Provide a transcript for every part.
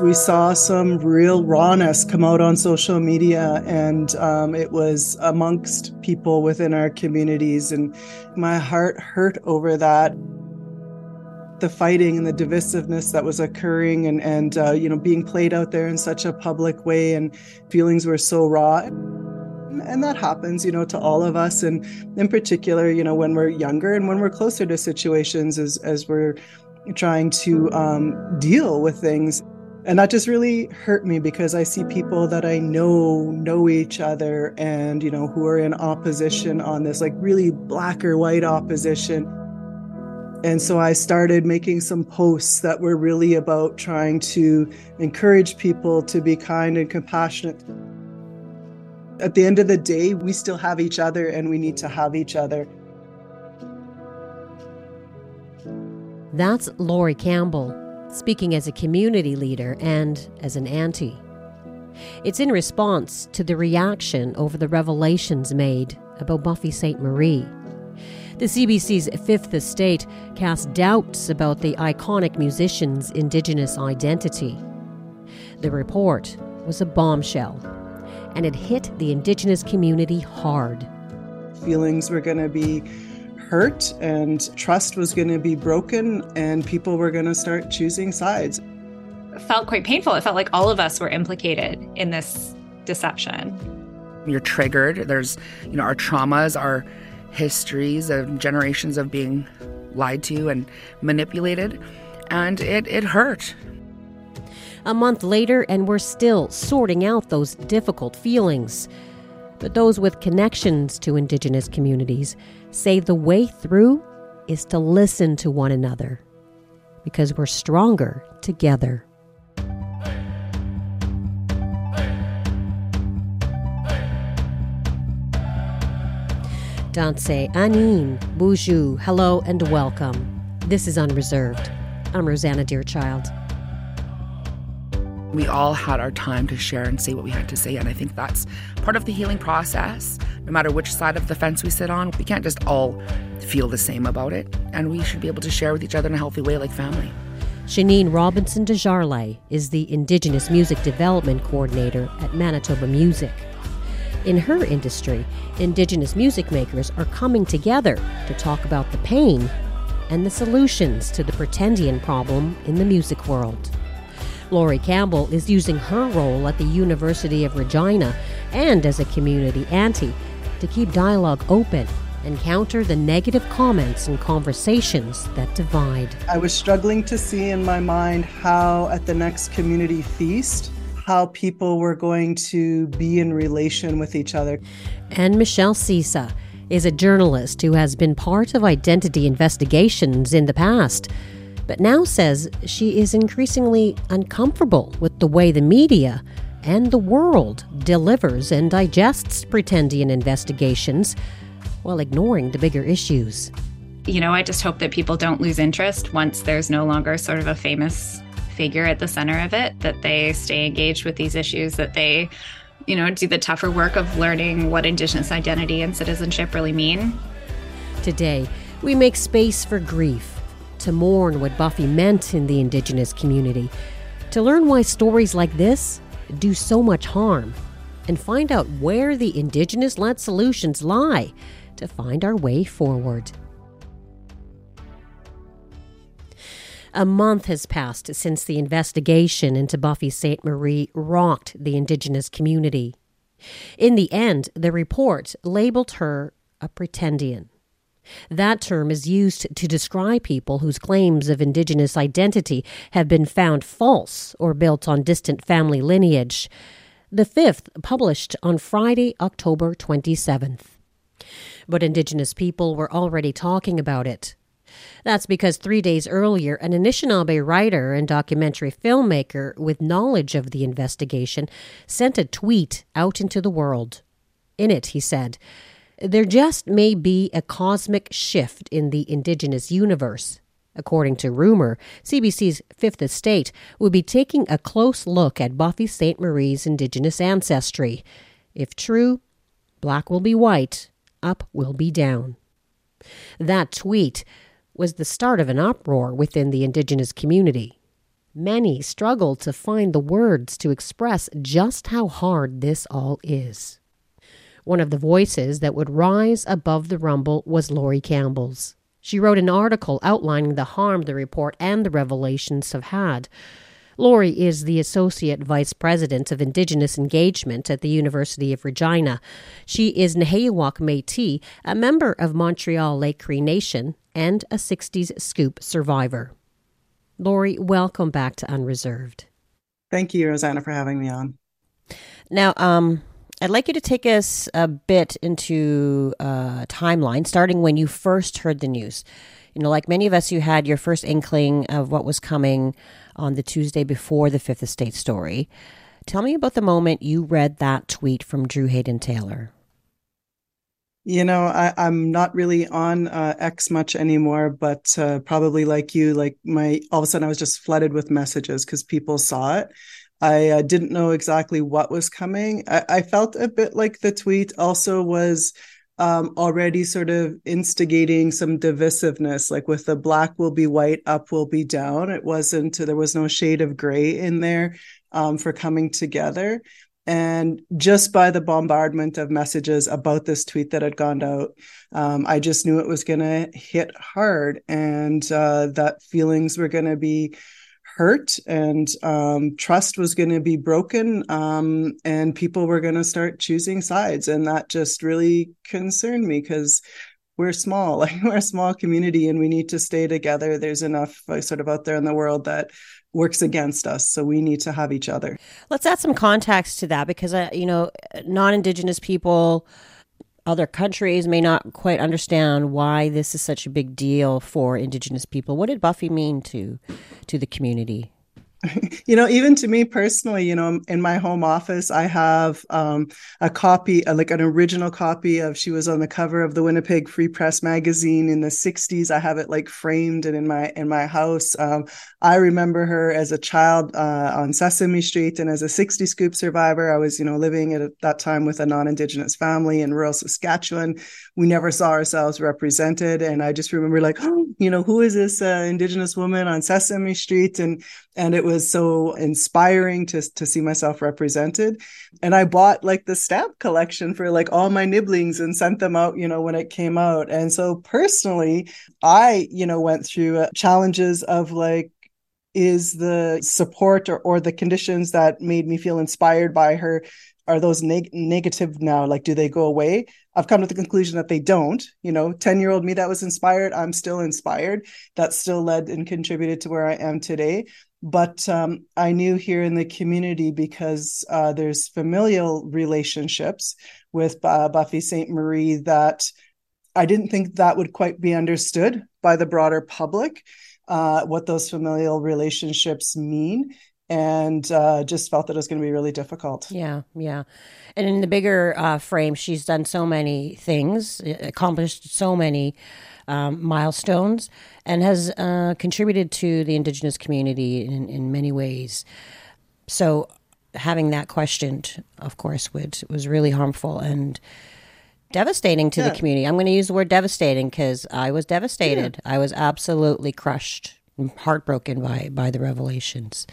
We saw some real rawness come out on social media, and um, it was amongst people within our communities. And my heart hurt over that. The fighting and the divisiveness that was occurring, and and uh, you know being played out there in such a public way, and feelings were so raw and that happens you know to all of us and in particular you know when we're younger and when we're closer to situations as as we're trying to um, deal with things and that just really hurt me because i see people that i know know each other and you know who are in opposition on this like really black or white opposition. And so i started making some posts that were really about trying to encourage people to be kind and compassionate. At the end of the day we still have each other and we need to have each other. That's Lori Campbell speaking as a community leader and as an auntie. It's in response to the reaction over the revelations made about Buffy Sainte-Marie. The CBC's Fifth Estate cast doubts about the iconic musician's Indigenous identity. The report was a bombshell, and it hit the Indigenous community hard. Feelings were going to be hurt and trust was going to be broken and people were going to start choosing sides. It felt quite painful. It felt like all of us were implicated in this deception. You're triggered. There's, you know, our traumas, our histories of generations of being lied to and manipulated, and it, it hurt. A month later, and we're still sorting out those difficult feelings. But those with connections to Indigenous communities say the way through is to listen to one another because we're stronger together. Tansi, Aniin, Boozhoo, hello and welcome. This is Unreserved. I'm Rosanna Deerchild we all had our time to share and say what we had to say. And I think that's part of the healing process. No matter which side of the fence we sit on, we can't just all feel the same about it. And we should be able to share with each other in a healthy way like family. Shaneen Robinson Desjarlais is the Indigenous Music Development Coordinator at Manitoba Music. In her industry, Indigenous music makers are coming together to talk about the pain and the solutions to the pretendian problem in the music world. Lori Campbell is using her role at the University of Regina and as a community auntie to keep dialogue open and counter the negative comments and conversations that divide. I was struggling to see in my mind how at the next community feast how people were going to be in relation with each other. And Michelle Cyca is a journalist who has been part of identity investigations in the past but now says she is increasingly uncomfortable with the way the media and the world delivers and digests pretendian investigations while ignoring the bigger issues. You know, I just hope that people don't lose interest once there's no longer sort of a famous figure at the center of it, that they stay engaged with these issues, that they, you know, do the tougher work of learning what Indigenous identity and citizenship really mean. Today, we make space for grief to mourn what Buffy meant in the Indigenous community, to learn why stories like this do so much harm, and find out where the Indigenous led solutions lie to find our way forward. A month has passed since the investigation into Buffy Sainte-Marie rocked the Indigenous community. In the end, the report labeled her a pretendian. That term is used to describe people whose claims of Indigenous identity have been found false or built on distant family lineage. The fifth published on Friday, October 27th. But Indigenous people were already talking about it. That's because three days earlier, an Anishinaabe writer and documentary filmmaker with knowledge of the investigation sent a tweet out into the world. In it, he said, There just may be a cosmic shift in the Indigenous universe. According to rumor, CBC's Fifth Estate will be taking a close look at Buffy Sainte-Marie's Indigenous ancestry. If true, black will be white, up will be down. That tweet was the start of an uproar within the Indigenous community. Many struggled to find the words to express just how hard this all is. One of the voices that would rise above the rumble was Lori Campbell's. She wrote an article outlining the harm the report and the revelations have had. Lori is the Associate Vice President of Indigenous Engagement at the University of Regina. She is Nehiyawak Métis, a member of Montreal Lake Cree Nation, and a 60s scoop survivor. Lori, welcome back to Unreserved. Thank you, Rosanna, for having me on. Now, um, I'd like you to take us a bit into a uh, timeline, starting when you first heard the news. You know, like many of us, you had your first inkling of what was coming on the Tuesday before the Fifth Estate story. Tell me about the moment you read that tweet from Drew Hayden Taylor. You know, I, am not really on uh, X much anymore, but uh, probably like you, like my all of a sudden I was just flooded with messages because people saw it I uh, didn't know exactly what was coming. I, I, felt a bit like the tweet also was um, already sort of instigating some divisiveness, like with the black will be white, up will be down. It wasn't, there was no shade of gray in there um, for coming together. And just by the bombardment of messages about this tweet that had gone out, um, I just knew it was going to hit hard and uh, that feelings were going to be hurt and um, trust was going to be broken um, and people were going to start choosing sides. And that just really concerned me because we're small like we're a small community and we need to stay together. There's enough sort of out there in the world that works against us so we need to have each other. Let's add some context to that because uh, you know non-indigenous people other countries may not quite understand why this is such a big deal for Indigenous people. What did Buffy mean to to the community? you know even to me personally you know in my home office i have um, a copy uh, like an original copy of she was on the cover of the winnipeg free press magazine in the 60s i have it like framed and in my in my house. Um, i remember her as a child uh, on sesame street and as a 60 scoop survivor i was you know living at that time with a non-indigenous family in rural saskatchewan. We never saw ourselves represented and i just remember like oh, you know who is this uh, indigenous woman on sesame street? And and it was so inspiring to to see myself represented. And i bought like the stamp collection for like all my nibblings and sent them out you know when it came out. And so personally i you know went through uh, challenges of like is the support or, or the conditions that made me feel inspired by her are those neg- negative now? Like do they go away? I've come to the conclusion that they don't you know? 10 year old me that was inspired i'm still inspired. That still led and contributed to where i am today but um, I knew here in the community because uh, there's familial relationships with uh, Buffy Sainte-Marie that I didn't think that would quite be understood by the broader public, uh, what those familial relationships mean. And uh, just felt that it was going to be really difficult. Yeah, yeah. And in the bigger uh, frame, she's done so many things, accomplished so many um, milestones and has uh, contributed to the Indigenous community in, in many ways. So, having that questioned, of course, would, was really harmful and devastating to yeah. the community. I'm going to use the word devastating because I was devastated. Yeah. I was absolutely crushed, heartbroken by by the revelations.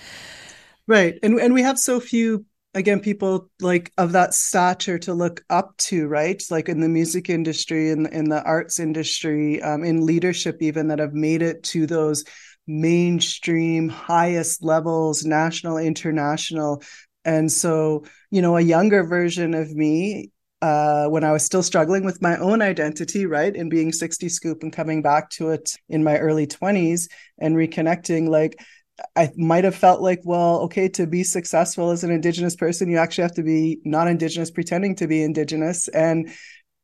Right, and and we have so few again people like of that stature to look up to right? Like in the music industry and in, in the arts industry um, in leadership even that have made it to those mainstream highest levels national international. And so you know a younger version of me uh, when I was still struggling with my own identity, right, and being 60 scoop and coming back to it in my early 20s and reconnecting, like I might have felt like, well, okay, to be successful as an Indigenous person, you actually have to be non Indigenous, pretending to be Indigenous. And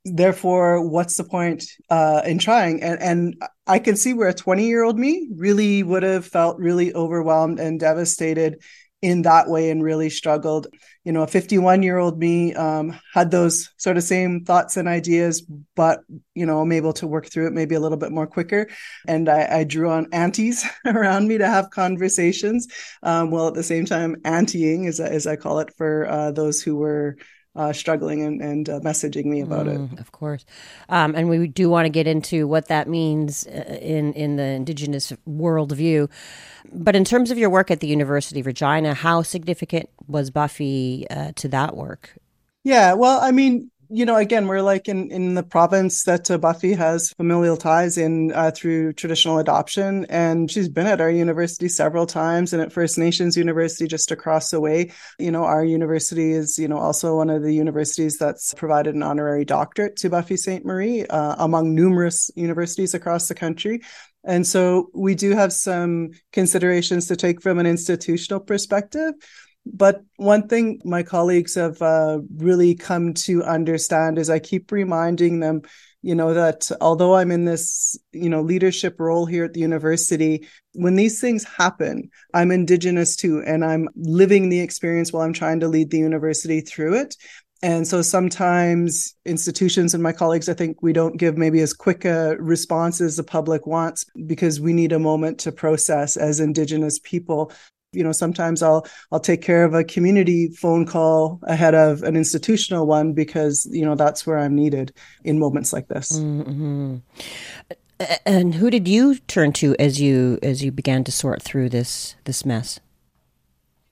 therefore what's the point uh, in trying and and i can see where a 20 year old me really would have felt really overwhelmed and devastated in that way and really struggled. You know a 51 year old me um, had those sort of same thoughts and ideas but you know i'm able to work through it maybe a little bit more quicker. And i, I drew on aunties around me to have conversations um, while at the same time anteing as, as i call it for uh, those who were uh, struggling and, and uh, messaging me about mm, it. Of course, um, and we do want to get into what that means uh, in in the Indigenous worldview. But in terms of your work at the University of Regina, how significant was Buffy uh, to that work? Yeah, well, I mean, you know, again, we're like in, in the province that uh, Buffy has familial ties in uh, through traditional adoption. And she's been at our university several times and at First Nations University just across the way. You know, our university is, you know, also one of the universities that's provided an honorary doctorate to Buffy Sainte-Marie uh, among numerous universities across the country. And so we do have some considerations to take from an institutional perspective. But one thing my colleagues have uh, really come to understand is I keep reminding them, you know, that although I'm in this, you know, leadership role here at the university, when these things happen, I'm Indigenous too, and I'm living the experience while I'm trying to lead the university through it. And so sometimes institutions and my colleagues, I think we don't give maybe as quick a response as the public wants because we need a moment to process as Indigenous people you know sometimes i'll i'll take care of a community phone call ahead of an institutional one because you know that's where i'm needed in moments like this mm-hmm. and who did you turn to as you as you began to sort through this this mess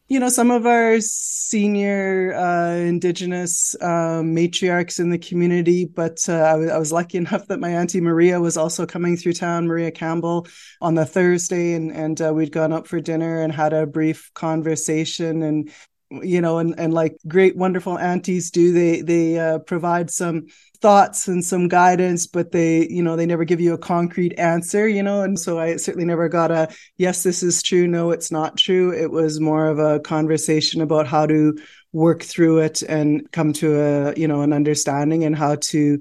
you know, some of our senior uh, Indigenous um, matriarchs in the community, but uh, I, w- I was lucky enough that my Auntie Maria was also coming through town, Maria Campbell, on the Thursday, and, and uh, we'd gone up for dinner and had a brief conversation. And you know and and like great wonderful aunties do they they uh, provide some thoughts and some guidance but they you know they never give you a concrete answer you know and so i certainly never got a yes this is true no it's not true it was more of a conversation about how to work through it and come to a you know an understanding and how to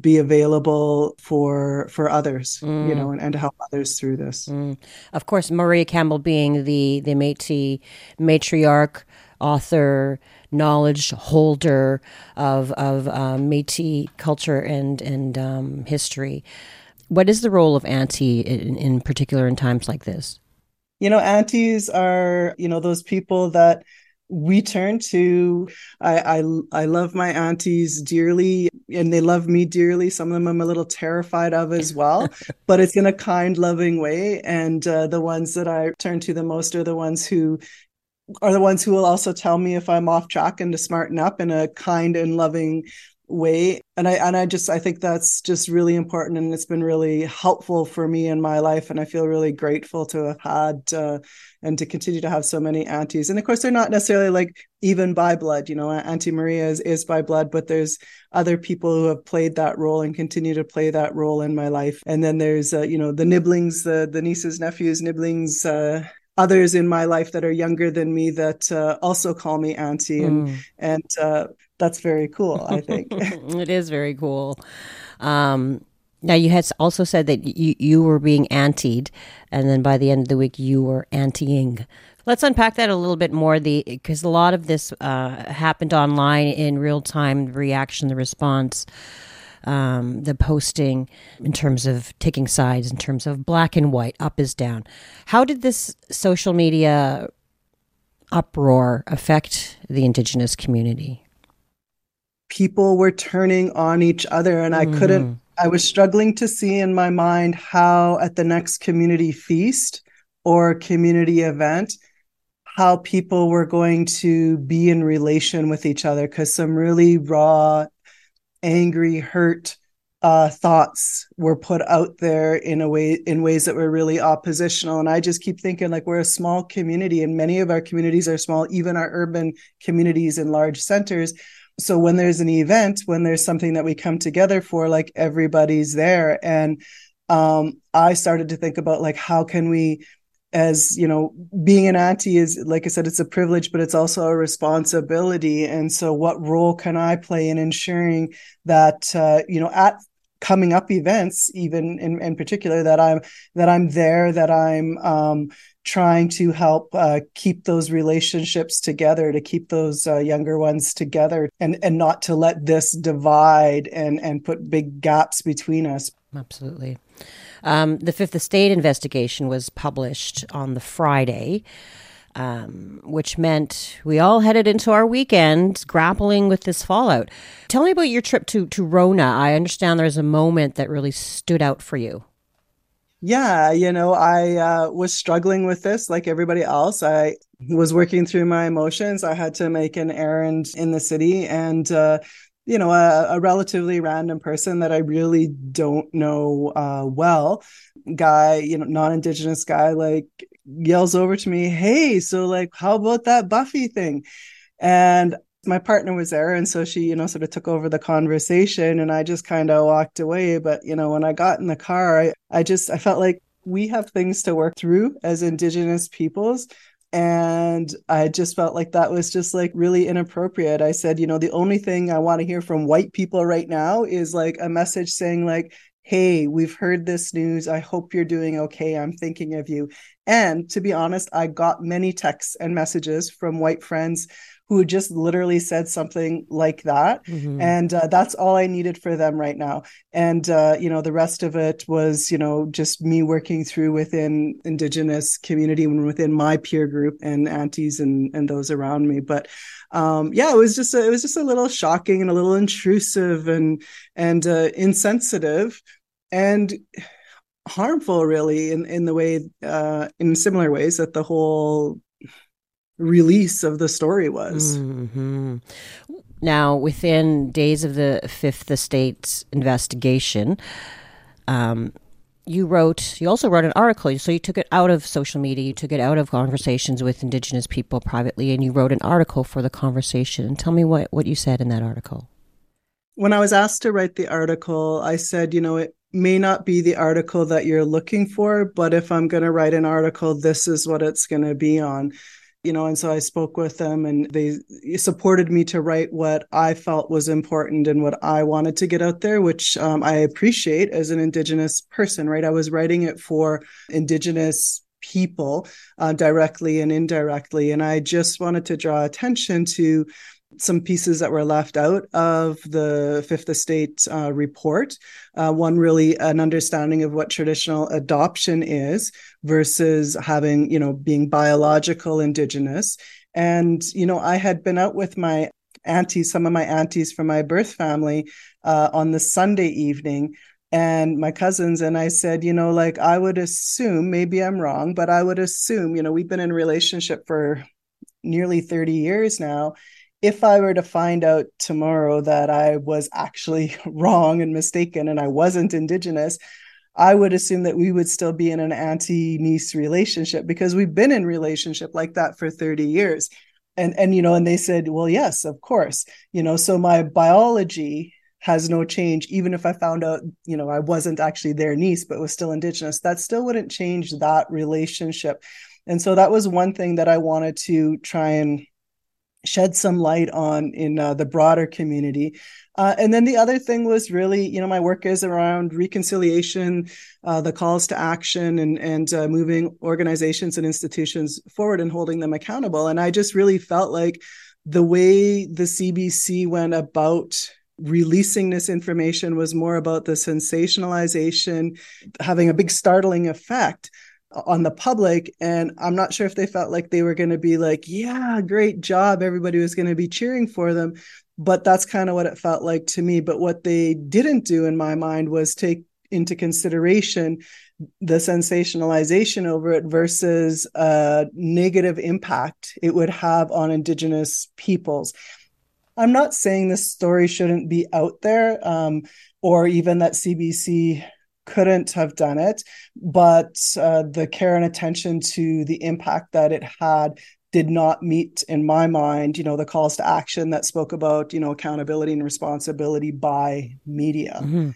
be available for for others mm. you know and, and to help others through this mm. of course maria campbell being the the métis matriarch author, knowledge holder of of um, Métis culture and and um, history. What is the role of auntie in, in particular in times like this? You know, aunties are you know those people that we turn to I, I i love my aunties dearly and they love me dearly some of them i'm a little terrified of as well but it's in a kind loving way and uh, the ones that i turn to the most are the ones who are the ones who will also tell me if I'm off track and to smarten up in a kind and loving way. And i and i just i think that's just really important and it's been really helpful for me in my life and i feel really grateful to have had uh, and to continue to have so many aunties. And of course they're not necessarily like even by blood you know auntie maria is, is by blood but there's other people who have played that role and continue to play that role in my life. And then there's uh, you know the nibblings the the nieces nephews nibblings uh, others in my life that are younger than me that uh, also call me auntie and mm. and uh, that's very cool i think. It is very cool. Um, now you had also said that you, you were being antied and then by the end of the week you were anteing let's unpack that a little bit more the because a lot of this uh, happened online in real time reaction the response um, the posting in terms of taking sides, in terms of black and white, up is down. How did this social media uproar affect the Indigenous community? People were turning on each other, and I mm-hmm. couldn't, I was struggling to see in my mind how at the next community feast or community event, how people were going to be in relation with each other because some really raw angry, hurt uh, thoughts were put out there in a way in ways that were really oppositional. And I just keep thinking like we're a small community, and many of our communities are small, even our urban communities in large centers. So when there's an event, when there's something that we come together for, like everybody's there. And um, I started to think about like how can we as you know being an auntie is like i said it's a privilege but it's also a responsibility. And so what role can i play in ensuring that uh, you know at coming up events even in, in particular that i'm that i'm there that i'm um, trying to help uh, keep those relationships together to keep those uh, younger ones together and and not to let this divide and and put big gaps between us? Absolutely um, the fifth estate investigation was published on the friday um, which meant we all headed into our weekend grappling with this fallout. Tell me about your trip to, to Rona. I understand there's a moment that really stood out for you. Yeah, you know, I uh, was struggling with this like everybody else. I was working through my emotions. I had to make an errand in the city and, uh, you know, a, a, relatively random person that I really don't know uh, well, guy, you know, non Indigenous guy, like yells over to me, Hey, so like, how about that Buffy thing? And my partner was there and so she you know sort of took over the conversation and i just kind of walked away. But you know when i got in the car I, I just i felt like we have things to work through as indigenous peoples and i just felt like that was just like really inappropriate i said you know the only thing i want to hear from white people right now is like a message saying like hey, we've heard this news. I hope you're doing okay. I'm thinking of you. And to be honest, I got many texts and messages from white friends who just literally said something like that. Mm-hmm. And uh, that's all I needed for them right now. And, uh, you know, the rest of it was, you know, just me working through within Indigenous community and within my peer group and aunties and, and those around me. But um, yeah, it was just, a, it was just a little shocking and a little intrusive and, and uh, insensitive and harmful really in in the way uh in similar ways that the whole release of the story was mm-hmm. now within days of the fifth estate investigation um you wrote you also wrote an article so you took it out of social media you took it out of conversations with indigenous people privately and you wrote an article for the conversation tell me what what you said in that article when i was asked to write the article i said you know it may not be the article that you're looking for, but if I'm going to write an article, this is what it's going to be on. You know, and so I spoke with them and they supported me to write what I felt was important and what I wanted to get out there, which um, I appreciate as an Indigenous person, right? I was writing it for Indigenous people uh, directly and indirectly. And I just wanted to draw attention to some pieces that were left out of the Fifth Estate uh, report. Uh, one, really an understanding of what traditional adoption is versus having, you know, being biological Indigenous. And, you know, I had been out with my aunties, some of my aunties from my birth family uh, on the Sunday evening and my cousins and i said you know like i would assume maybe i'm wrong but i would assume you know we've been in relationship for nearly 30 years now if I were to find out tomorrow that I was actually wrong and mistaken and I wasn't Indigenous, I would assume that we would still be in an auntie niece relationship because we've been in relationship like that for 30 years. And and you know, and they said, well, yes, of course. You know, so my biology has no change even if i found out you know i wasn't actually their niece but was still indigenous that still wouldn't change that relationship and so that was one thing that i wanted to try and shed some light on in uh, the broader community. Uh, and then the other thing was really, you know, my work is around reconciliation, uh, the calls to action, and and uh, moving organizations and institutions forward and holding them accountable. And I just really felt like the way the CBC went about releasing this information was more about the sensationalization having a big startling effect on the public and i'm not sure if they felt like they were going to be like yeah great job everybody was going to be cheering for them but that's kind of what it felt like to me. But what they didn't do in my mind was take into consideration the sensationalization over it versus a negative impact it would have on indigenous peoples. I'm not saying this story shouldn't be out there um, or even that cbc couldn't have done it, but uh, the care and attention to the impact that it had did not meet in my mind you know the calls to action that spoke about you know accountability and responsibility by media. Mm-hmm.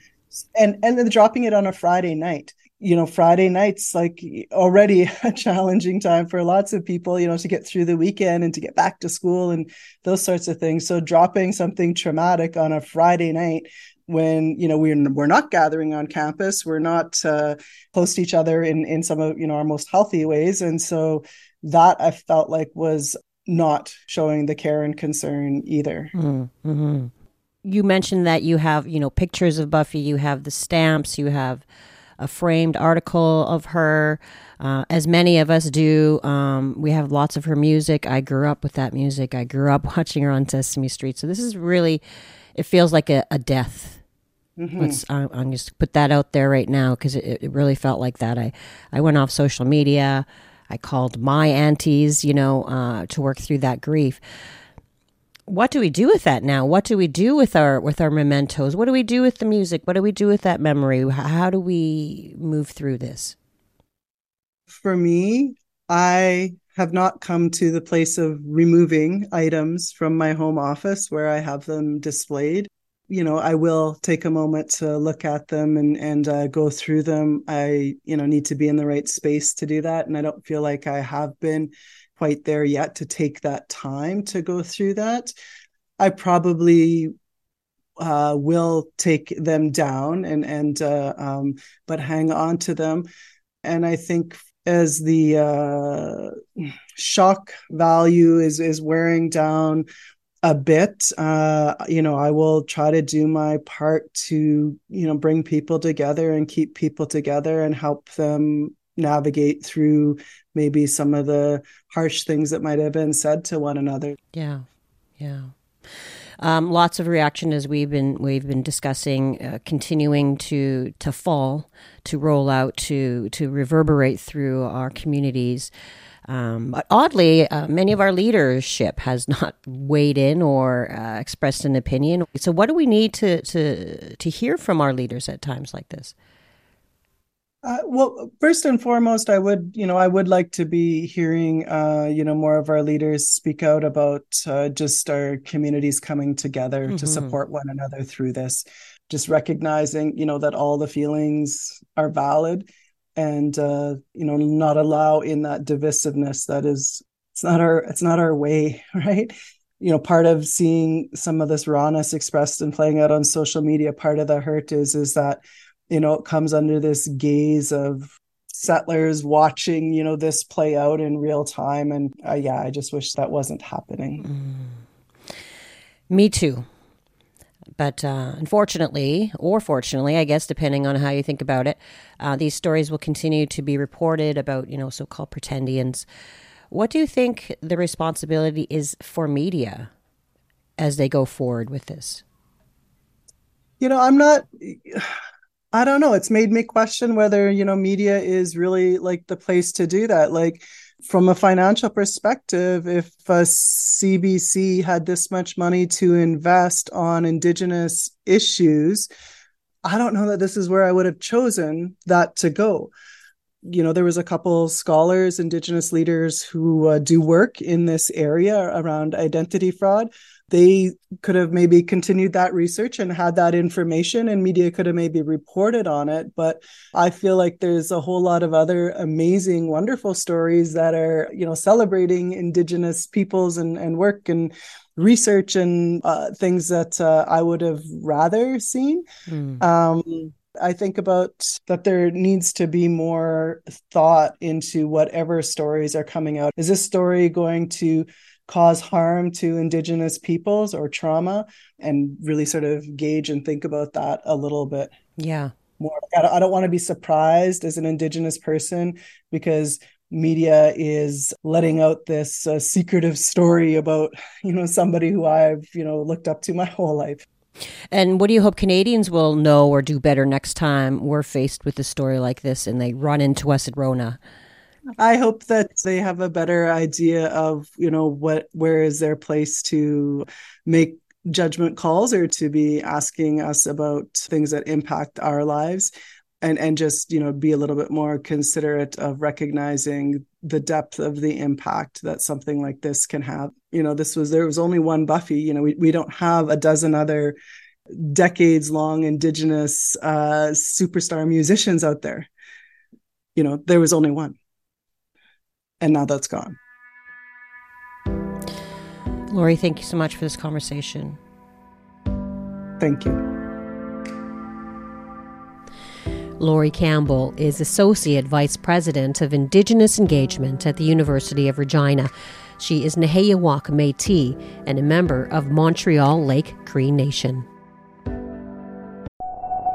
and and then dropping it on a friday night. You know friday nights like already a challenging time for lots of people you know to get through the weekend and to get back to school and those sorts of things. So dropping something traumatic on a friday night when you know we're we're not gathering on campus we're not uh, close to each other in in some of you know our most healthy ways and so that i felt like was not showing the care and concern either mm-hmm. you mentioned that you have you know pictures of buffy you have the stamps you have a framed article of her, uh, as many of us do. Um, we have lots of her music. I grew up with that music. I grew up watching her on Sesame Street. So this is really, it feels like a, a death. Mm-hmm. Let's, I'm, I'm just put that out there right now because it, it really felt like that. I, I went off social media. I called my aunties, you know, uh, to work through that grief what do we do with that now? What do we do with our with our mementos? What do we do with the music? What do we do with that memory? How do we move through this? For me, I have not come to the place of removing items from my home office where I have them displayed. You know, I will take a moment to look at them and and uh, go through them. I you know need to be in the right space to do that, and I don't feel like I have been quite there yet to take that time to go through that. I probably uh, will take them down and and uh, um, but hang on to them. And I think as the uh, shock value is is wearing down a bit, uh, you know, I will try to do my part to you know bring people together and keep people together and help them navigate through maybe some of the harsh things that might have been said to one another. Yeah, yeah. Um, lots of reaction as we've been we've been discussing, uh, continuing to to fall, to roll out, to to reverberate through our communities. Um, but oddly, uh, many of our leadership has not weighed in or uh, expressed an opinion. So, what do we need to to to hear from our leaders at times like this? Uh, well, first and foremost, I would, you know, I would like to be hearing, uh, you know, more of our leaders speak out about uh, just our communities coming together mm-hmm. to support one another through this. Just recognizing, you know, that all the feelings are valid, and uh, you know, not allow in that divisiveness that is, it's not our, it's not our way, right? You know, part of seeing some of this rawness expressed and playing out on social media, part of the hurt is, is that you know it comes under this gaze of settlers watching you know this play out in real time. And uh, yeah i just wish that wasn't happening. Mm. me too. But uh, unfortunately or fortunately i guess depending on how you think about it uh, these stories will continue to be reported about you know so-called pretendians. What do you think the responsibility is for media as they go forward with this? You know i'm not I don't know. It's made me question whether, you know, media is really like the place to do that. Like from a financial perspective, if a CBC had this much money to invest on Indigenous issues, I don't know that this is where I would have chosen that to go. You know, there was a couple scholars, Indigenous leaders who uh, do work in this area around identity fraud they could have maybe continued that research and had that information and media could have maybe reported on it but i feel like there's a whole lot of other amazing wonderful stories that are you know celebrating indigenous peoples and, and work and research and uh, things that uh, i would have rather seen mm. um, I think about that there needs to be more thought into whatever stories are coming out. Is this story going to cause harm to indigenous peoples or trauma and really sort of gauge and think about that a little bit yeah. more. I don't want to be surprised as an indigenous person because media is letting out this uh, secretive story about you know somebody who i've you know looked up to my whole life. And what do you hope Canadians will know or do better next time we're faced with a story like this and they run into us at Rona? I hope that they have a better idea of, you know, what where is their place to make judgment calls or to be asking us about things that impact our lives and and just, you know, be a little bit more considerate of recognizing the depth of the impact that something like this can have. You know, this was there was only one Buffy, you know, we, we don't have a dozen other decades long indigenous uh superstar musicians out there you know, there was only one. And now that's gone. Lori, thank you so much for this conversation. Thank you. Lori Campbell is Associate Vice President of Indigenous Engagement at the University of Regina. She is Nehiyawak Métis and a member of Montreal Lake Cree Nation.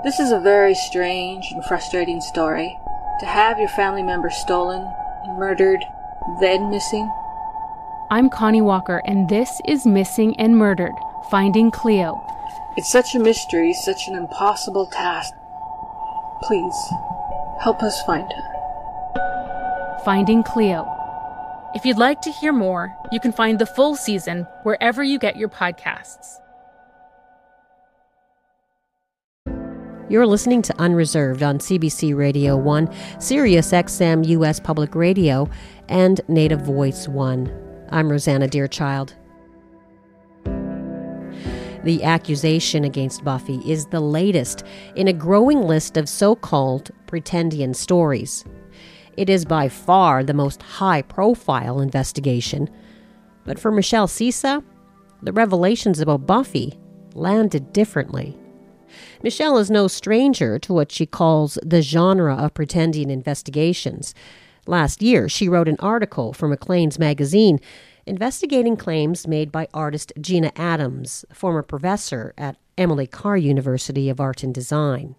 This is a very strange and frustrating story. To have your family member stolen, murdered, then missing. I'm Connie Walker, and this is Missing and Murdered Finding Cleo. It's such a mystery, such an impossible task. Please, help us find her. Finding Cleo. If you'd like to hear more, you can find the full season wherever you get your podcasts. You're listening to Unreserved on CBC Radio 1, Sirius XM US Public Radio, and Native Voice 1. I'm Rosanna Deerchild. The accusation against Buffy is the latest in a growing list of so called pretendian stories. It is by far the most high profile investigation. But for Michelle Cyca, the revelations about Buffy landed differently. Michelle is no stranger to what she calls the genre of pretendian investigations. Last year, she wrote an article for Maclean's magazine investigating claims made by artist Gina Adams, former professor at Emily Carr University of Art and Design.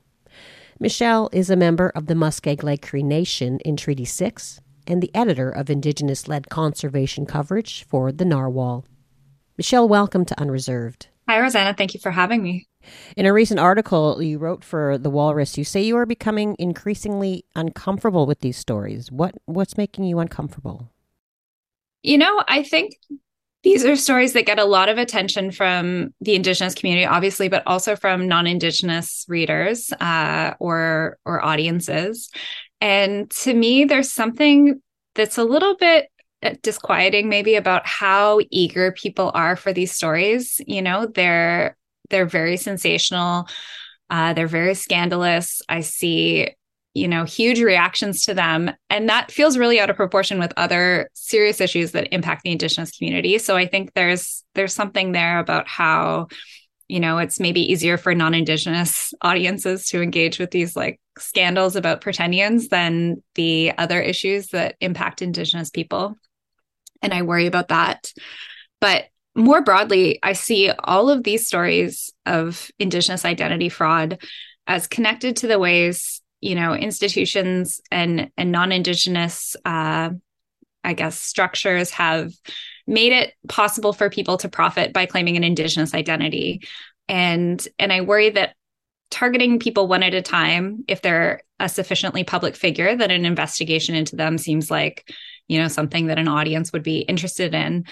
Michelle is a member of the Muskeg Lake Cree Nation in Treaty 6 and the editor of Indigenous led conservation coverage for the Narwhal. Michelle, welcome to Unreserved. Hi, Rosanna. Thank you for having me. In a recent article you wrote for The Walrus, you say you are becoming increasingly uncomfortable with these stories. What what's making you uncomfortable? You know, I think these are stories that get a lot of attention from the indigenous community obviously but also from non-indigenous readers uh, or or audiences and to me there's something that's a little bit uh, disquieting maybe about how eager people are for these stories you know they're they're very sensational. Uh, they're very scandalous. I see you know huge reactions to them and that feels really out of proportion with other serious issues that impact the indigenous community. So i think there's there's something there about how you know it's maybe easier for non-indigenous audiences to engage with these like scandals about pretendians than the other issues that impact indigenous people. And i worry about that. But more broadly i see all of these stories of indigenous identity fraud as connected to the ways you know institutions and and non-indigenous uh, i guess structures have made it possible for people to profit by claiming an indigenous identity. And and i worry that targeting people one at a time if they're a sufficiently public figure that an investigation into them seems like you know something that an audience would be interested in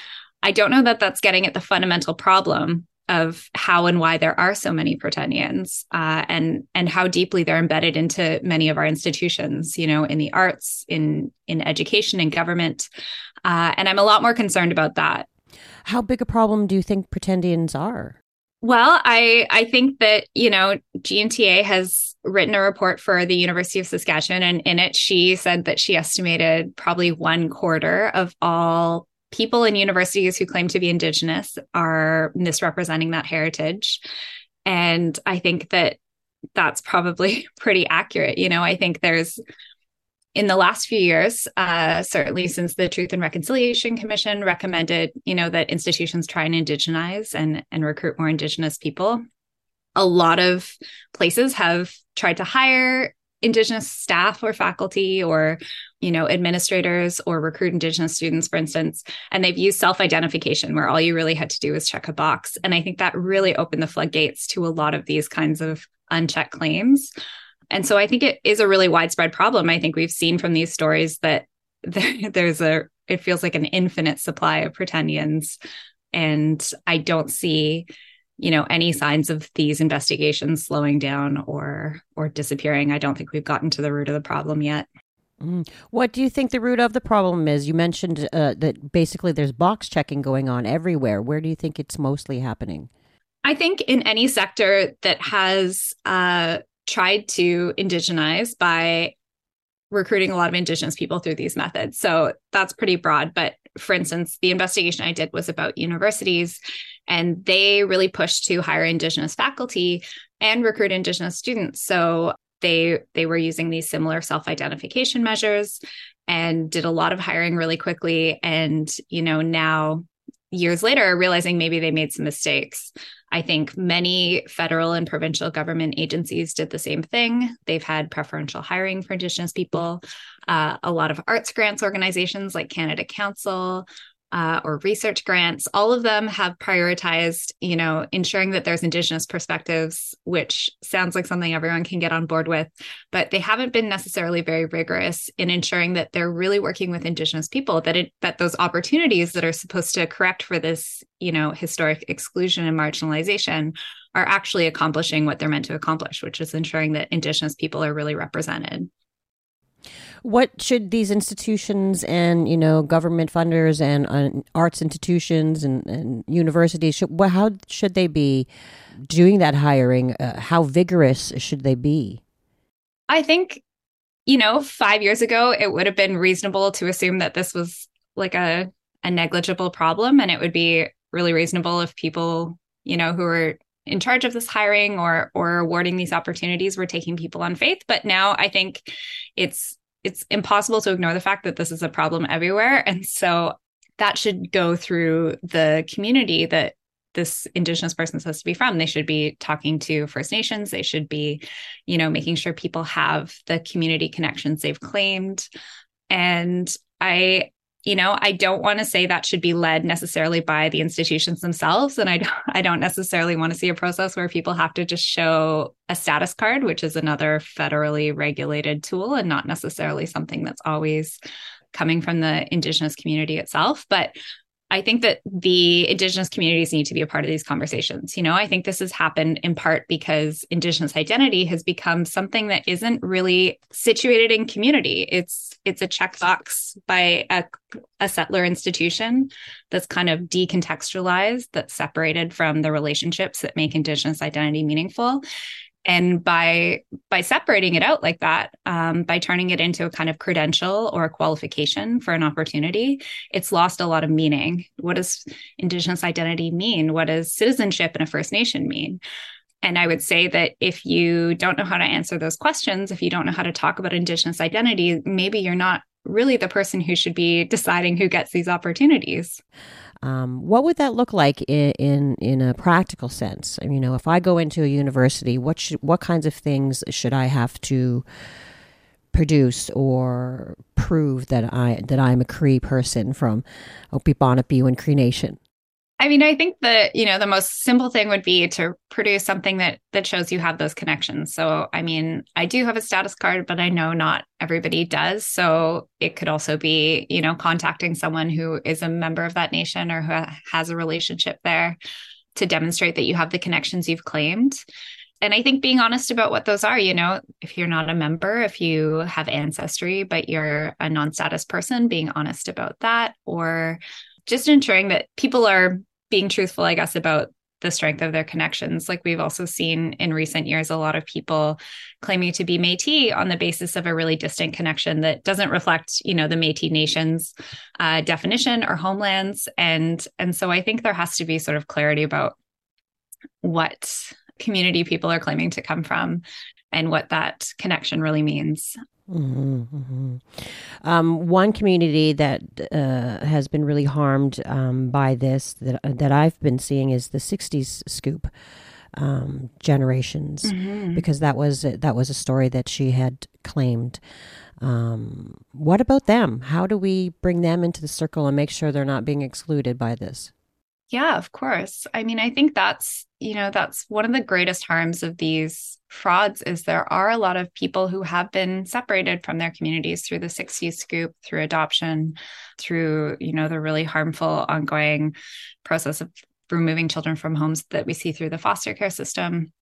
i don't know that that's getting at the fundamental problem of how and why there are so many pretendians uh, and and how deeply they're embedded into many of our institutions you know in the arts in in education in government. Uh, and i'm a lot more concerned about that. How big a problem do you think pretendians are? Well i i think that you know Jean Teillet has written a report for the university of saskatchewan and in it she said that she estimated probably one quarter of all people in universities who claim to be Indigenous are misrepresenting that heritage. And I think that that's probably pretty accurate. You know, I think there's in the last few years, uh, certainly since the Truth and Reconciliation Commission recommended, you know, that institutions try and indigenize and and recruit more Indigenous people. A lot of places have tried to hire indigenous staff or faculty or you know administrators or recruit indigenous students for instance and they've used self-identification where all you really had to do was check a box. And i think that really opened the floodgates to a lot of these kinds of unchecked claims. And so i think it is a really widespread problem. I think we've seen from these stories that there's a it feels like an infinite supply of pretendians. And i don't see you know any signs of these investigations slowing down or or disappearing. I don't think we've gotten to the root of the problem yet mm. what do you think the root of the problem is you mentioned uh, that basically there's box checking going on everywhere where do you think it's mostly happening i think in any sector that has uh, tried to indigenize by recruiting a lot of Indigenous people through these methods. So that's pretty broad. But for instance, the investigation I did was about universities, and they really pushed to hire Indigenous faculty and recruit Indigenous students. So they they were using these similar self-identification measures and did a lot of hiring really quickly and you know now years later realizing maybe they made some mistakes I think many federal and provincial government agencies did the same thing. They've had preferential hiring for Indigenous people. Uh, a lot of arts grants organizations like Canada Council uh, or research grants, all of them have prioritized, you know, ensuring that there's Indigenous perspectives, which sounds like something everyone can get on board with, but they haven't been necessarily very rigorous in ensuring that they're really working with Indigenous people. That it that those opportunities that are supposed to correct for this, you know, historic exclusion and marginalization are actually accomplishing what they're meant to accomplish, which is ensuring that Indigenous people are really represented. What should these institutions and you know government funders and uh, arts institutions and, and universities should, well, how should they be doing that hiring? Uh, how vigorous should they be? I think you know five years ago it would have been reasonable to assume that this was like a a negligible problem, and it would be really reasonable if people you know who are in charge of this hiring or or awarding these opportunities were taking people on faith. But now i think it's it's impossible to ignore the fact that this is a problem everywhere. And so that should go through the community that this indigenous person supposed to be from. They should be talking to first nations. They should be you know making sure people have the community connections they've claimed. And i you know i don't want to say that should be led necessarily by the institutions themselves and i don't, i don't necessarily want to see a process where people have to just show a status card which is another federally regulated tool and not necessarily something that's always coming from the indigenous community itself. But I think that the Indigenous communities need to be a part of these conversations. You know, I think this has happened in part because Indigenous identity has become something that isn't really situated in community. It's it's a checkbox by a, a settler institution that's kind of decontextualized, that's separated from the relationships that make Indigenous identity meaningful and by by separating it out like that um, by turning it into a kind of credential or a qualification for an opportunity it's lost a lot of meaning. What does indigenous identity mean? What does citizenship in a first nation mean? And i would say that if you don't know how to answer those questions if you don't know how to talk about indigenous identity maybe you're not really the person who should be deciding who gets these opportunities um, what would that look like in, in, in a practical sense? You know, if I go into a university, what should, what kinds of things should I have to produce or prove that I that I'm a Cree person from O-Pipon-Na-Piwin Cree Nation? I mean, I think the you know, the most simple thing would be to produce something that that shows you have those connections. So, I mean, I do have a status card, but I know not everybody does. So, it could also be, you know, contacting someone who is a member of that nation or who has a relationship there to demonstrate that you have the connections you've claimed. And I think being honest about what those are, you know, if you're not a member, if you have ancestry, but you're a non status person, being honest about that or just ensuring that people are being truthful, I guess, about the strength of their connections. Like we've also seen in recent years, a lot of people claiming to be Métis on the basis of a really distant connection that doesn't reflect, you know, the Métis nation's uh, definition or homelands. And and so I think there has to be sort of clarity about what community people are claiming to come from and what that connection really means. Mm-hmm, mm-hmm. Um, one community that uh, has been really harmed um, by this that that I've been seeing is the '60s scoop um, generations, mm-hmm. because that was that was a story that she had claimed. Um, what about them? How do we bring them into the circle and make sure they're not being excluded by this? Yeah, of course. I mean, I think that's, you know, that's one of the greatest harms of these frauds is there are a lot of people who have been separated from their communities through the 60s scoop, through adoption, through, you know, the really harmful ongoing process of removing children from homes that we see through the foster care system.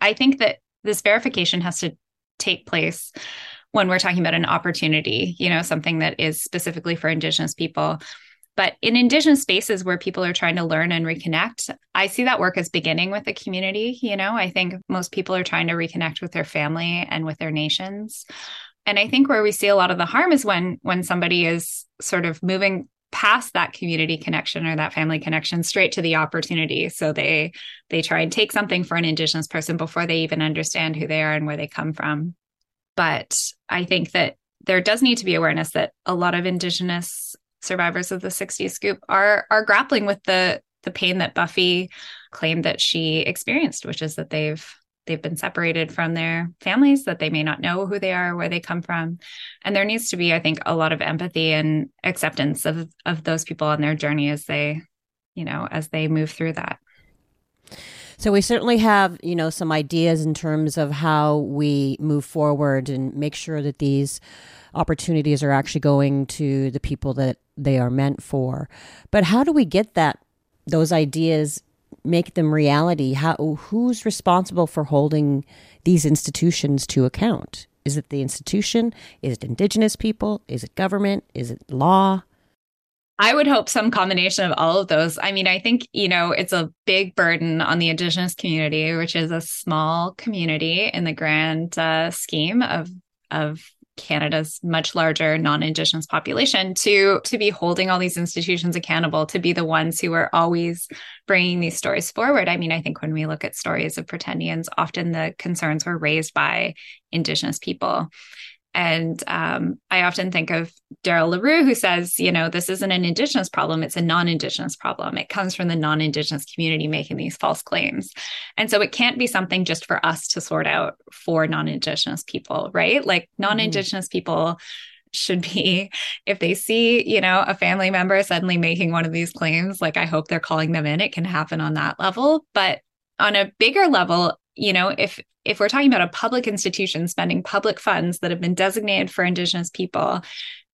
I think that this verification has to take place when we're talking about an opportunity, you know, something that is specifically for Indigenous people but in Indigenous spaces where people are trying to learn and reconnect, I see that work as beginning with the community. You know, I think most people are trying to reconnect with their family and with their nations. and I think where we see a lot of the harm is when when somebody is sort of moving past that community connection or that family connection straight to the opportunity so they they try and take something for an indigenous person before they even understand who they are and where they come from but i think that there does need to be awareness that a lot of indigenous survivors of the 60s scoop are are grappling with the the pain that buffy claimed that she experienced which is that they've they've been separated from their families that they may not know who they are where they come from. And there needs to be i think a lot of empathy and acceptance of of those people on their journey as they you know as they move through that so we certainly have you know some ideas in terms of how we move forward and make sure that these opportunities are actually going to the people that they are meant for but how do we get that those ideas make them reality, how who's responsible for holding these institutions to account? Is it the institution? Is it indigenous people? Is it government? Is it law? I would hope some combination of all of those. I mean, I think, you know, it's a big burden on the Indigenous community, which is a small community in the grand uh, scheme of of Canada's much larger non-indigenous population to to be holding all these institutions accountable to be the ones who are always bringing these stories forward. I mean, I think when we look at stories of pretendians, often the concerns were raised by indigenous people. And um, I often think of Darryl Leroux, who says, you know, this isn't an Indigenous problem, it's a non Indigenous problem. It comes from the non Indigenous community making these false claims. And so it can't be something just for us to sort out for non Indigenous people, right? Like non Indigenous mm-hmm. people should be if they see you know a family member suddenly making one of these claims like i hope they're calling them in it can happen on that level but on a bigger level you know if if we're talking about a public institution spending public funds that have been designated for indigenous people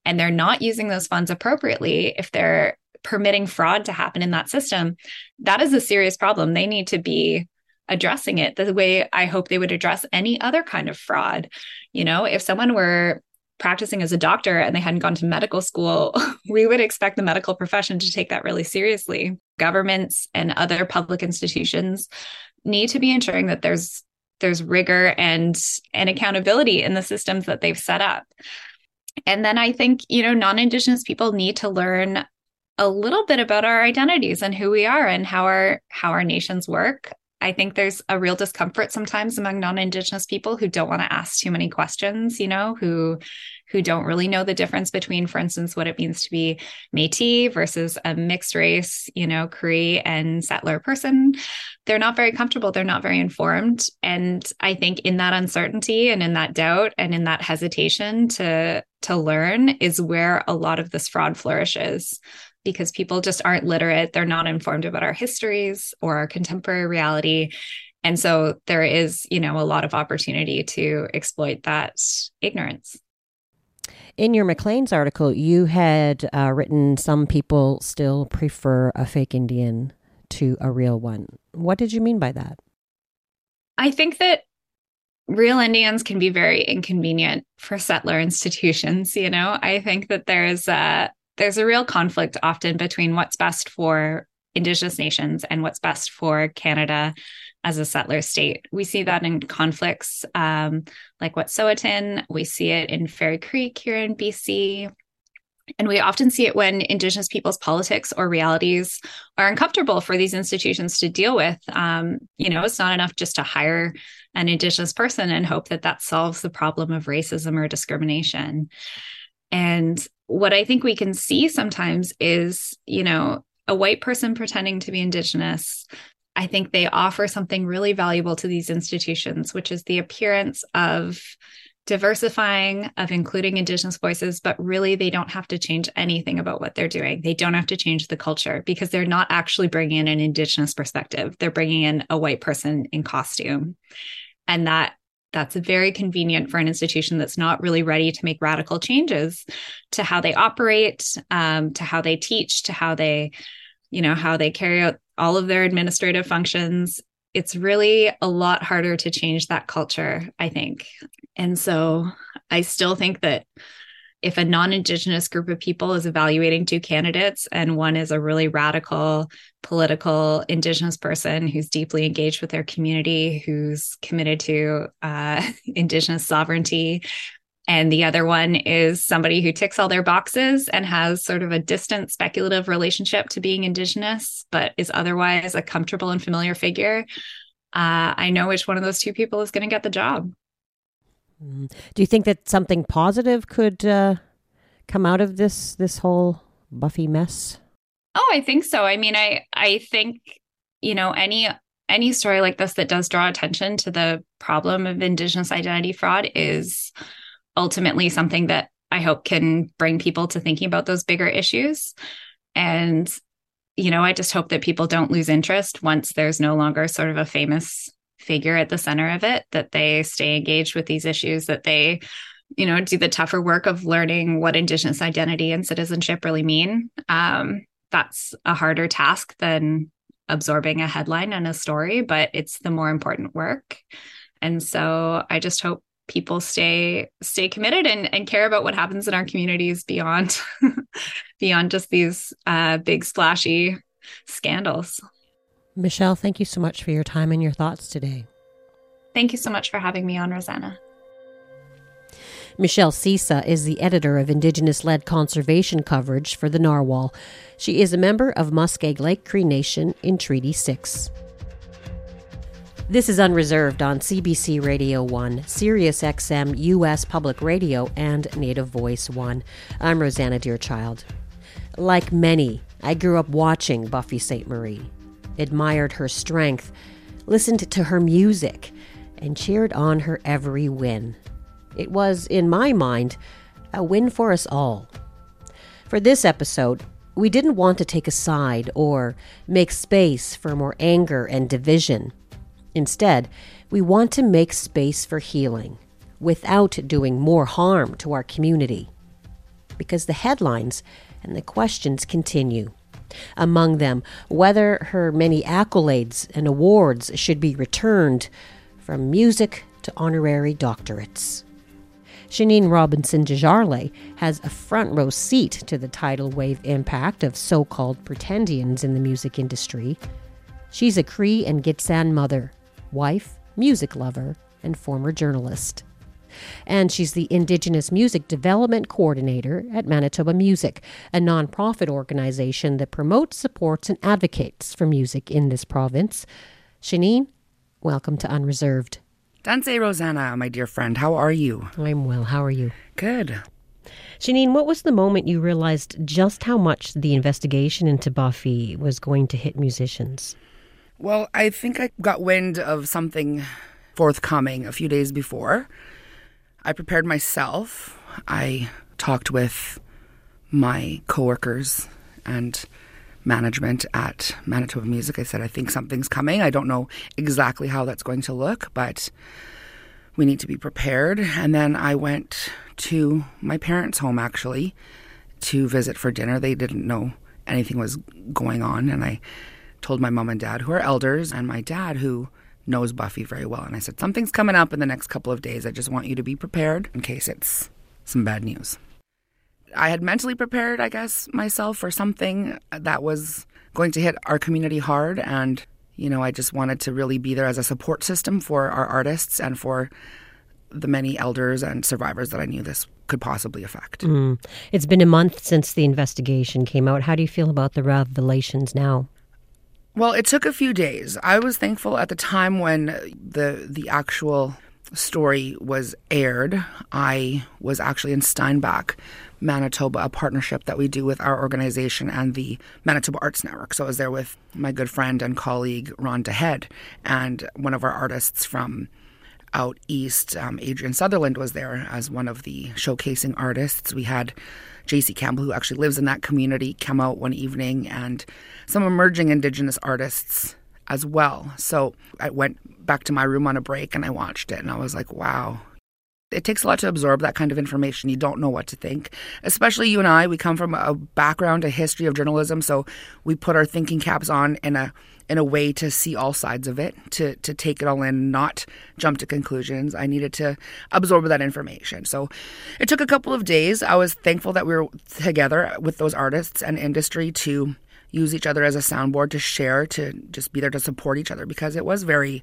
and they're not using those funds appropriately if they're permitting fraud to happen in that system that is a serious problem they need to be addressing it the way i hope they would address any other kind of fraud you know if someone were practicing as a doctor and they hadn't gone to medical school, we would expect the medical profession to take that really seriously. Governments and other public institutions need to be ensuring that there's there's rigor and and accountability in the systems that they've set up. And then I think, you know, non-indigenous people need to learn a little bit about our identities and who we are and how our how our nations work. I think there's a real discomfort sometimes among non-indigenous people who don't want to ask too many questions, you know, who who don't really know the difference between, for instance, what it means to be Métis versus a mixed race, you know, Cree and settler person. They're not very comfortable. They're not very informed. And I think in that uncertainty and in that doubt and in that hesitation to to learn is where a lot of this fraud flourishes because people just aren't literate. They're not informed about our histories or our contemporary reality. And so there is, you know, a lot of opportunity to exploit that ignorance. In your Maclean's article, you had uh, written some people still prefer a fake Indian to a real one. What did you mean by that? I think that real Indians can be very inconvenient for settler institutions. You know, I think that there's a there's a real conflict often between what's best for Indigenous nations and what's best for Canada as a settler state. We see that in conflicts um, like Wet'suwet'en. We see it in Fairy Creek here in BC. And we often see it when Indigenous people's politics or realities are uncomfortable for these institutions to deal with. Um, you know, it's not enough just to hire an Indigenous person and hope that that solves the problem of racism or discrimination. And what I think we can see sometimes is, you know, a white person pretending to be Indigenous. I think they offer something really valuable to these institutions, which is the appearance of diversifying, of including Indigenous voices, but really they don't have to change anything about what they're doing. They don't have to change the culture because they're not actually bringing in an Indigenous perspective. They're bringing in a white person in costume. And that that's very convenient for an institution that's not really ready to make radical changes to how they operate um, to how they teach to how they you know how they carry out all of their administrative functions it's really a lot harder to change that culture i think. And so i still think that if a non-indigenous group of people is evaluating two candidates and one is a really radical political indigenous person who's deeply engaged with their community who's committed to uh, indigenous sovereignty And the other one is somebody who ticks all their boxes and has sort of a distant speculative relationship to being Indigenous, but is otherwise a comfortable and familiar figure. Uh, I know which one of those two people is going to get the job. Mm. Do you think that something positive could uh, come out of this this whole Buffy mess? Oh, I think so. I mean, I I think you know any any story like this that does draw attention to the problem of indigenous identity fraud is ultimately something that I hope can bring people to thinking about those bigger issues. And you know, I just hope that people don't lose interest once there's no longer sort of a famous figure at the center of it, that they stay engaged with these issues, that they you know do the tougher work of learning what indigenous identity and citizenship really mean um, that's a harder task than absorbing a headline and a story but it's the more important work and so i just hope people stay stay committed and, and care about what happens in our communities beyond beyond just these uh, big splashy scandals michelle thank you so much for your time and your thoughts today thank you so much for having me on rosanna Michelle Cyca is the editor of Indigenous led conservation coverage for the Narwhal. She is a member of Muskeg Lake Cree Nation in Treaty 6. This is Unreserved on CBC Radio 1, Sirius XM US Public Radio, and Native Voice 1. I'm Rosanna Deerchild. Like many, I grew up watching Buffy Sainte-Marie, admired her strength, listened to her music, and cheered on her every win. It was, in my mind, a win for us all. For this episode, we didn't want to take a side or make space for more anger and division. Instead, we want to make space for healing without doing more harm to our community. Because the headlines and the questions continue. Among them, whether her many accolades and awards should be returned, from music to honorary doctorates. Shaneen Robinson Desjarlais has a front row seat to the tidal wave impact of so called pretendians in the music industry. She's a Cree and Gitxsan mother, wife, music lover, and former journalist. And she's the Indigenous Music Development Coordinator at Manitoba Music, a nonprofit organization that promotes, supports, and advocates for music in this province. Shaneen, welcome to Unreserved. Tansi Rosanna, my dear friend, how are you? I'm well. How are you? Good. Shaneen, what was the moment you realized just how much the investigation into Buffy was going to hit musicians? Well, I think I got wind of something forthcoming a few days before. I prepared myself. I talked with my coworkers and management at Manitoba Music. I said, I think something's coming. I don't know exactly how that's going to look, but we need to be prepared. And then I went to my parents' home actually to visit for dinner. They didn't know anything was going on. And I told my mom and dad, who are elders, and my dad, who knows Buffy very well. And I said, Something's coming up in the next couple of days. I just want you to be prepared in case it's some bad news. I had mentally prepared, I guess, myself for something that was going to hit our community hard. And, you know, I just wanted to really be there as a support system for our artists and for the many elders and survivors that I knew this could possibly affect. Mm. It's been a month since the investigation came out. How do you feel about the revelations now? Well, it took a few days. I was thankful at the time when the the actual story was aired. I was actually in Steinbach Manitoba, a partnership that we do with our organization and the Manitoba Arts Network. So I was there with my good friend and colleague Ron DeHead, and one of our artists from out east, um, Adrian Sutherland, was there as one of the showcasing artists. We had JC Campbell, who actually lives in that community, come out one evening, and some emerging Indigenous artists as well. So I went back to my room on a break and I watched it, and I was like, wow, it takes a lot to absorb that kind of information. You don't know what to think. Especially you and I, we come from a background, a history of journalism, so we put our thinking caps on in a in a way to see all sides of it, to to take it all in, not jump to conclusions. I needed to absorb that information. So it took a couple of days. I was thankful that we were together with those artists and industry to use each other as a soundboard to share, to just be there to support each other because it was very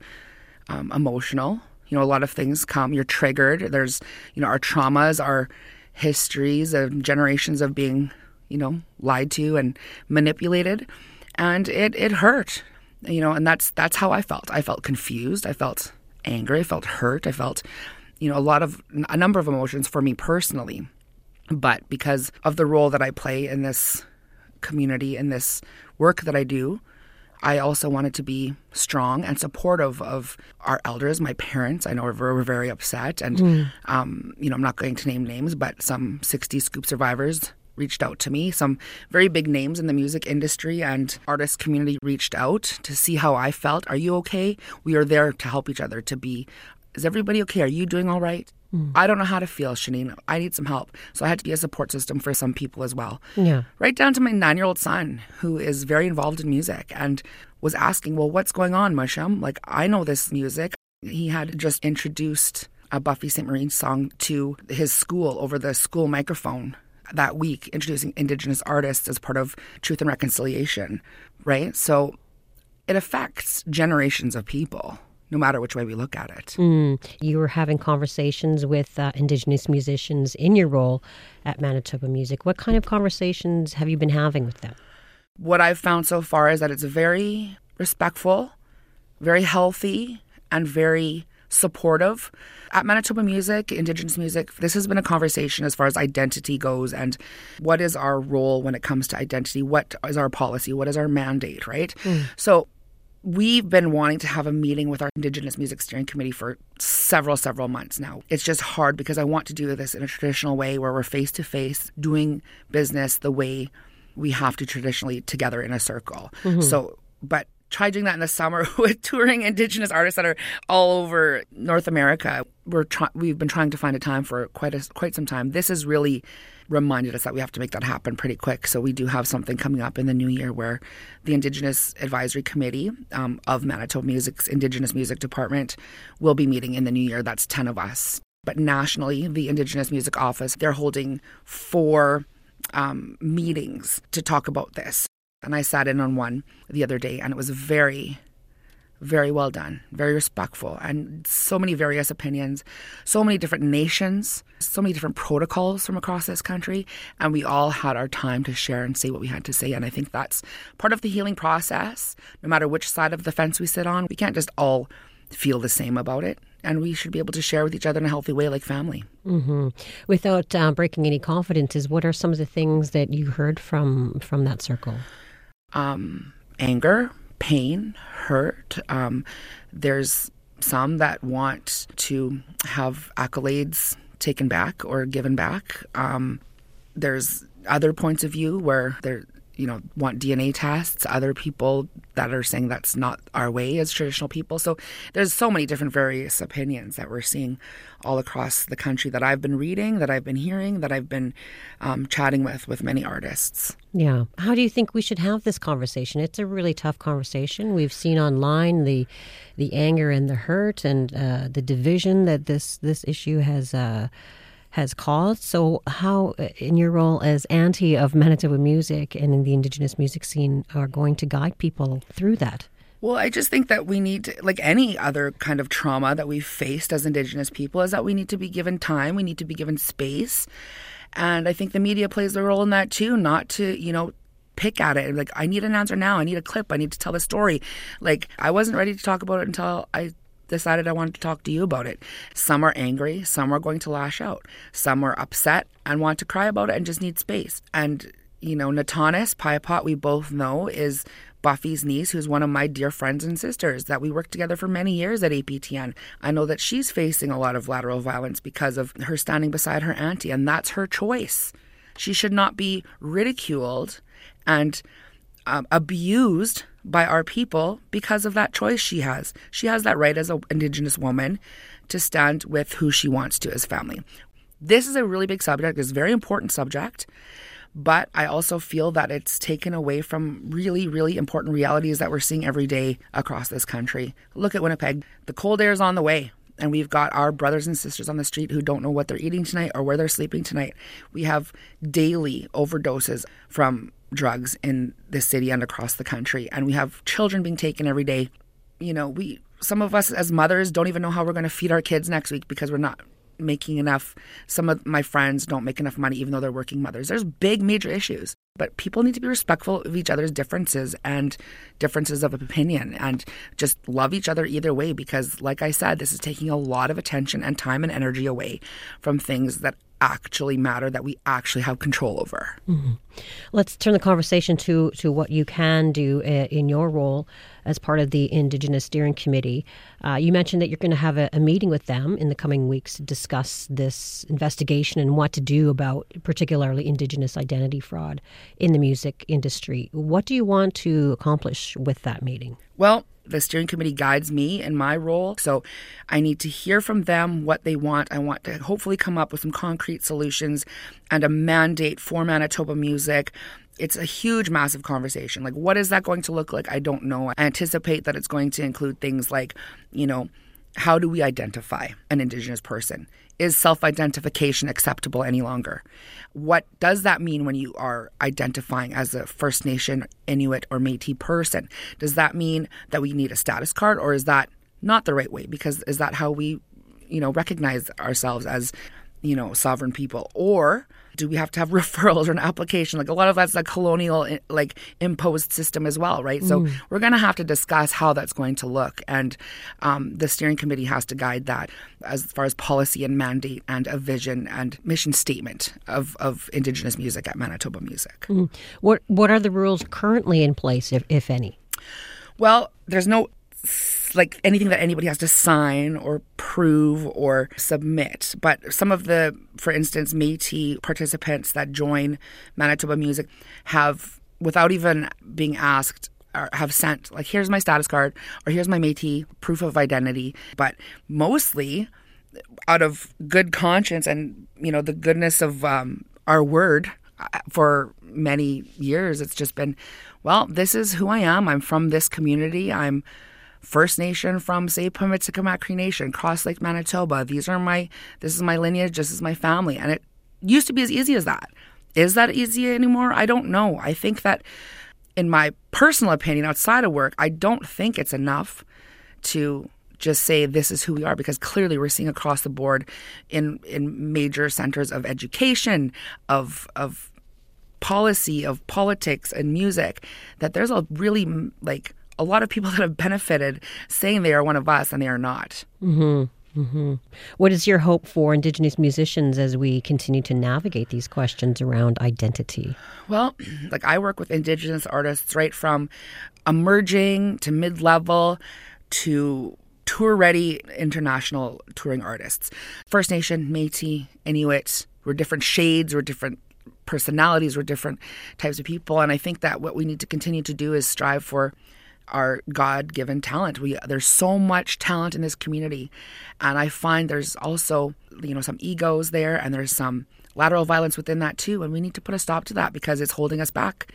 um, emotional You know, a lot of things come, you're triggered. There's, you know, our traumas, our histories of generations of being, you know, lied to and manipulated. And it, it hurt, you know, and that's that's how I felt. I felt confused. I felt angry. I felt hurt. I felt, you know, a lot of a number of emotions for me personally. But because of the role that I play in this community in this work that I do, I also wanted to be strong and supportive of our elders, my parents. I know were, were very upset, and mm. um, you know I'm not going to name names, but some 60 Scoop survivors reached out to me. Some very big names in the music industry and artist community reached out to see how I felt. Are you okay? We are there to help each other. To be, is everybody okay? Are you doing all right? Mm. I don't know how to feel, Shaneen. I need some help. So I had to be a support system for some people as well. Yeah. Right down to my nine year old son, who is very involved in music and was asking, Well, what's going on, Musham? Like, I know this music. He had just introduced a Buffy Sainte-Marie song to his school over the school microphone that week, introducing Indigenous artists as part of Truth and Reconciliation, right? So it affects generations of people no matter which way we look at it. Mm. You were having conversations with uh, Indigenous musicians in your role at Manitoba Music. What kind of conversations have you been having with them? What I've found so far is that it's very respectful, very healthy, and very supportive. At Manitoba Music, Indigenous music, this has been a conversation as far as identity goes and what is our role when it comes to identity? What is our policy? What is our mandate, right? Mm. So we've been wanting to have a meeting with our Indigenous Music Steering Committee for several, several months now. It's just hard because I want to do this in a traditional way where we're face to face doing business the way we have to traditionally together in a circle. Mm-hmm. So, but try doing that in the summer with touring indigenous artists that are all over North America. We're try- we've been trying to find a time for quite a, quite some time. This has really reminded us that we have to make that happen pretty quick. So we do have something coming up in the new year where the Indigenous Advisory Committee um, of Manitoba Music's Indigenous Music Department will be meeting in the new year. That's 10 of us. But nationally, the Indigenous Music Office, they're holding four um, meetings to talk about this. And I sat in on one the other day, and it was very very well done, very respectful, and so many various opinions, so many different nations, so many different protocols from across this country. And we all had our time to share and say what we had to say. And I think that's part of the healing process. No matter which side of the fence we sit on, we can't just all feel the same about it. And we should be able to share with each other in a healthy way, like family. Mm-hmm. Without uh, breaking any confidences, what are some of the things that you heard from from that circle? Um, anger, pain, hurt. Um, there's some that want to have accolades taken back or given back. Um, there's other points of view where they're you know want DNA tests. Other people that are saying that's not our way as traditional people. So there's so many different various opinions that we're seeing all across the country that I've been reading, that I've been hearing, that I've been um, chatting with with many artists. Yeah. How do you think we should have this conversation? It's a really tough conversation. We've seen online the the anger and the hurt and uh, the division that this this issue has. Uh, has caused. So, how, in your role as auntie of Manitoba music and in the Indigenous music scene, are going to guide people through that? Well, I just think that we need, to, like any other kind of trauma that we've faced as Indigenous people, is that we need to be given time, we need to be given space. And I think the media plays a role in that too, not to, you know, pick at it. Like, I need an answer now. I need a clip. I need to tell the story. Like, I wasn't ready to talk about it until I decided I wanted to talk to you about it. Some are angry, some are going to lash out, some are upset and want to cry about it and just need space. And, you know, Natanis Piapot, we both know, is Buffy's niece, who's one of my dear friends and sisters that we worked together for many years at APTN. I know that she's facing a lot of lateral violence because of her standing beside her auntie, and that's her choice. She should not be ridiculed and um, abused by our people because of that choice she has. She has that right as an Indigenous woman to stand with who she wants to as family. This is a really big subject, it's a very important subject, but I also feel that it's taken away from really, really important realities that we're seeing every day across this country. Look at Winnipeg. The cold air is on the way and we've got our brothers and sisters on the street who don't know what they're eating tonight or where they're sleeping tonight. We have daily overdoses from drugs in this city and across the country. And we have children being taken every day. You know, we some of us as mothers don't even know how we're going to feed our kids next week because we're not making enough. Some of my friends don't make enough money, even though they're working mothers. There's big, major issues. But people need to be respectful of each other's differences and differences of opinion and just love each other either way because, like I said, this is taking a lot of attention and time and energy away from things that actually matter that we actually have control over. Mm-hmm. Let's turn the conversation to to what you can do uh, in your role as part of the Indigenous Steering Committee. Uh, you mentioned that you're going to have a, a, meeting with them in the coming weeks to discuss this investigation and what to do about particularly Indigenous identity fraud in the music industry. What do you want to accomplish with that meeting? Well, the steering committee guides me in my role. So I need to hear from them what they want. I want to hopefully come up with some concrete solutions and a mandate for Manitoba music. It's a huge, massive conversation. Like, what is that going to look like? I don't know. I anticipate that it's going to include things like, you know, how do we identify an Indigenous person? Is self identification acceptable any longer? What does that mean when you are identifying as a First Nation, Inuit, or Metis person? Does that mean that we need a status card, or is that not the right way? Because is that how we, you know, recognize ourselves as, you know, sovereign people? Or do we have to have referrals or an application? Like a lot of that's a colonial eh, like imposed system as well, right? Mm. So we're going to have to discuss how that's going to look, and um, the steering committee has to guide that as far as policy and mandate and a vision and mission statement of, of Indigenous music at Manitoba Music. Mm. What what are the rules currently in place, if, if any? Well, there's no like anything that anybody has to sign or prove or submit. But some of the, for instance, Métis participants that join Manitoba Music have, without even being asked, have sent like here's my status card or here's my Métis proof of identity. But mostly, out of good conscience and you know the goodness of um, our word uh, for many years, it's just been, well, this is who I am. I'm from this community. I'm First Nation from say Pimicikamak Cree Nation, Cross Lake, Manitoba. These are my this is my lineage, this is my family. And it used to be as easy as that. Is that easy anymore? I don't know. I think that in my personal opinion, outside of work, I don't think it's enough to just say this is who we are because clearly we're seeing across the board in in major centers of education, of of policy, of politics and music that there's a really like a lot of people that have benefited saying they are one of us and they are not. Mm-hmm. Mm-hmm. What is your hope for Indigenous musicians as we continue to navigate these questions around identity? Well, like I work with Indigenous artists right from emerging to mid level to tour ready international touring artists. First Nation, Metis, Inuit, we're different shades, we're different personalities, we're different types of people. And I think that what we need to continue to do is strive for our God-given talent. We there's so much talent in this community, and I find there's also you know some egos there, and there's some lateral violence within that too, and we need to put a stop to that because it's holding us back.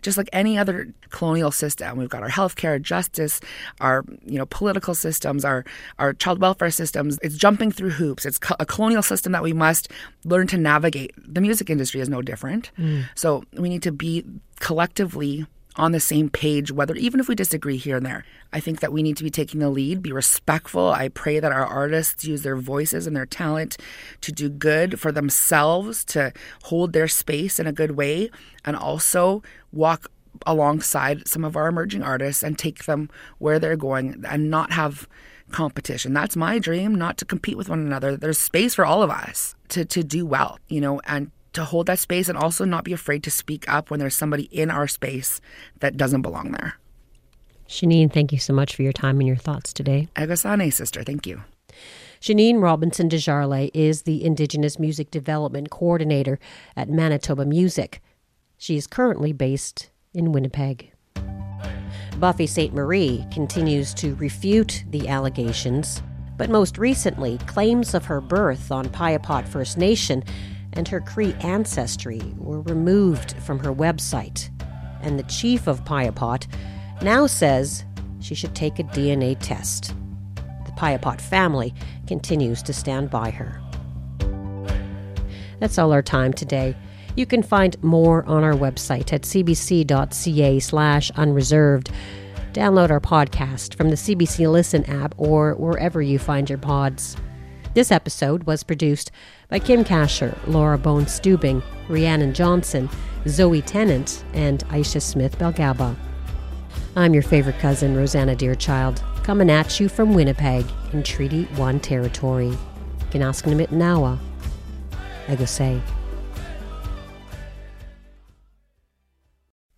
Just like any other colonial system, we've got our healthcare, justice, our you know political systems, our our child welfare systems. It's jumping through hoops. It's a colonial system that we must learn to navigate. The music industry is no different. Mm. So we need to be collectively on the same page, whether even if we disagree here and there. I think that we need to be taking the lead, be respectful. I pray that our artists use their voices and their talent to do good for themselves, to hold their space in a good way, and also walk alongside some of our emerging artists and take them where they're going and not have competition. That's my dream, not to compete with one another. There's space for all of us to, to do well, you know, and to hold that space and also not be afraid to speak up when there's somebody in our space that doesn't belong there. Shaneen, thank you so much for your time and your thoughts today. Egasane, sister. Thank you. Shaneen Robinson Desjarlais is the Indigenous Music Development Coordinator at Manitoba Music. She is currently based in Winnipeg. Buffy Sainte-Marie continues to refute the allegations, but most recently, claims of her birth on Piapot First Nation and her Cree ancestry were removed from her website. And the chief of Piapot now says she should take a DNA test. The Piapot family continues to stand by her. That's all our time today. You can find more on our website at cbc.ca slash unreserved. Download our podcast from the CBC Listen app or wherever you find your pods. This episode was produced by Kim Kaschor, Laura Bone Stubing, Rhiannon Johnson, Zoe Tennant, and Aisha Smith Belgaba. I'm your favorite cousin, Rosanna Deerchild, coming at you from Winnipeg in Treaty 1 territory. Ginaskanamit Nawa. Egosay. Uh,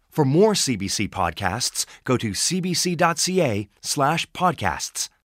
For more CBC podcasts, go to cbc.ca slash podcasts.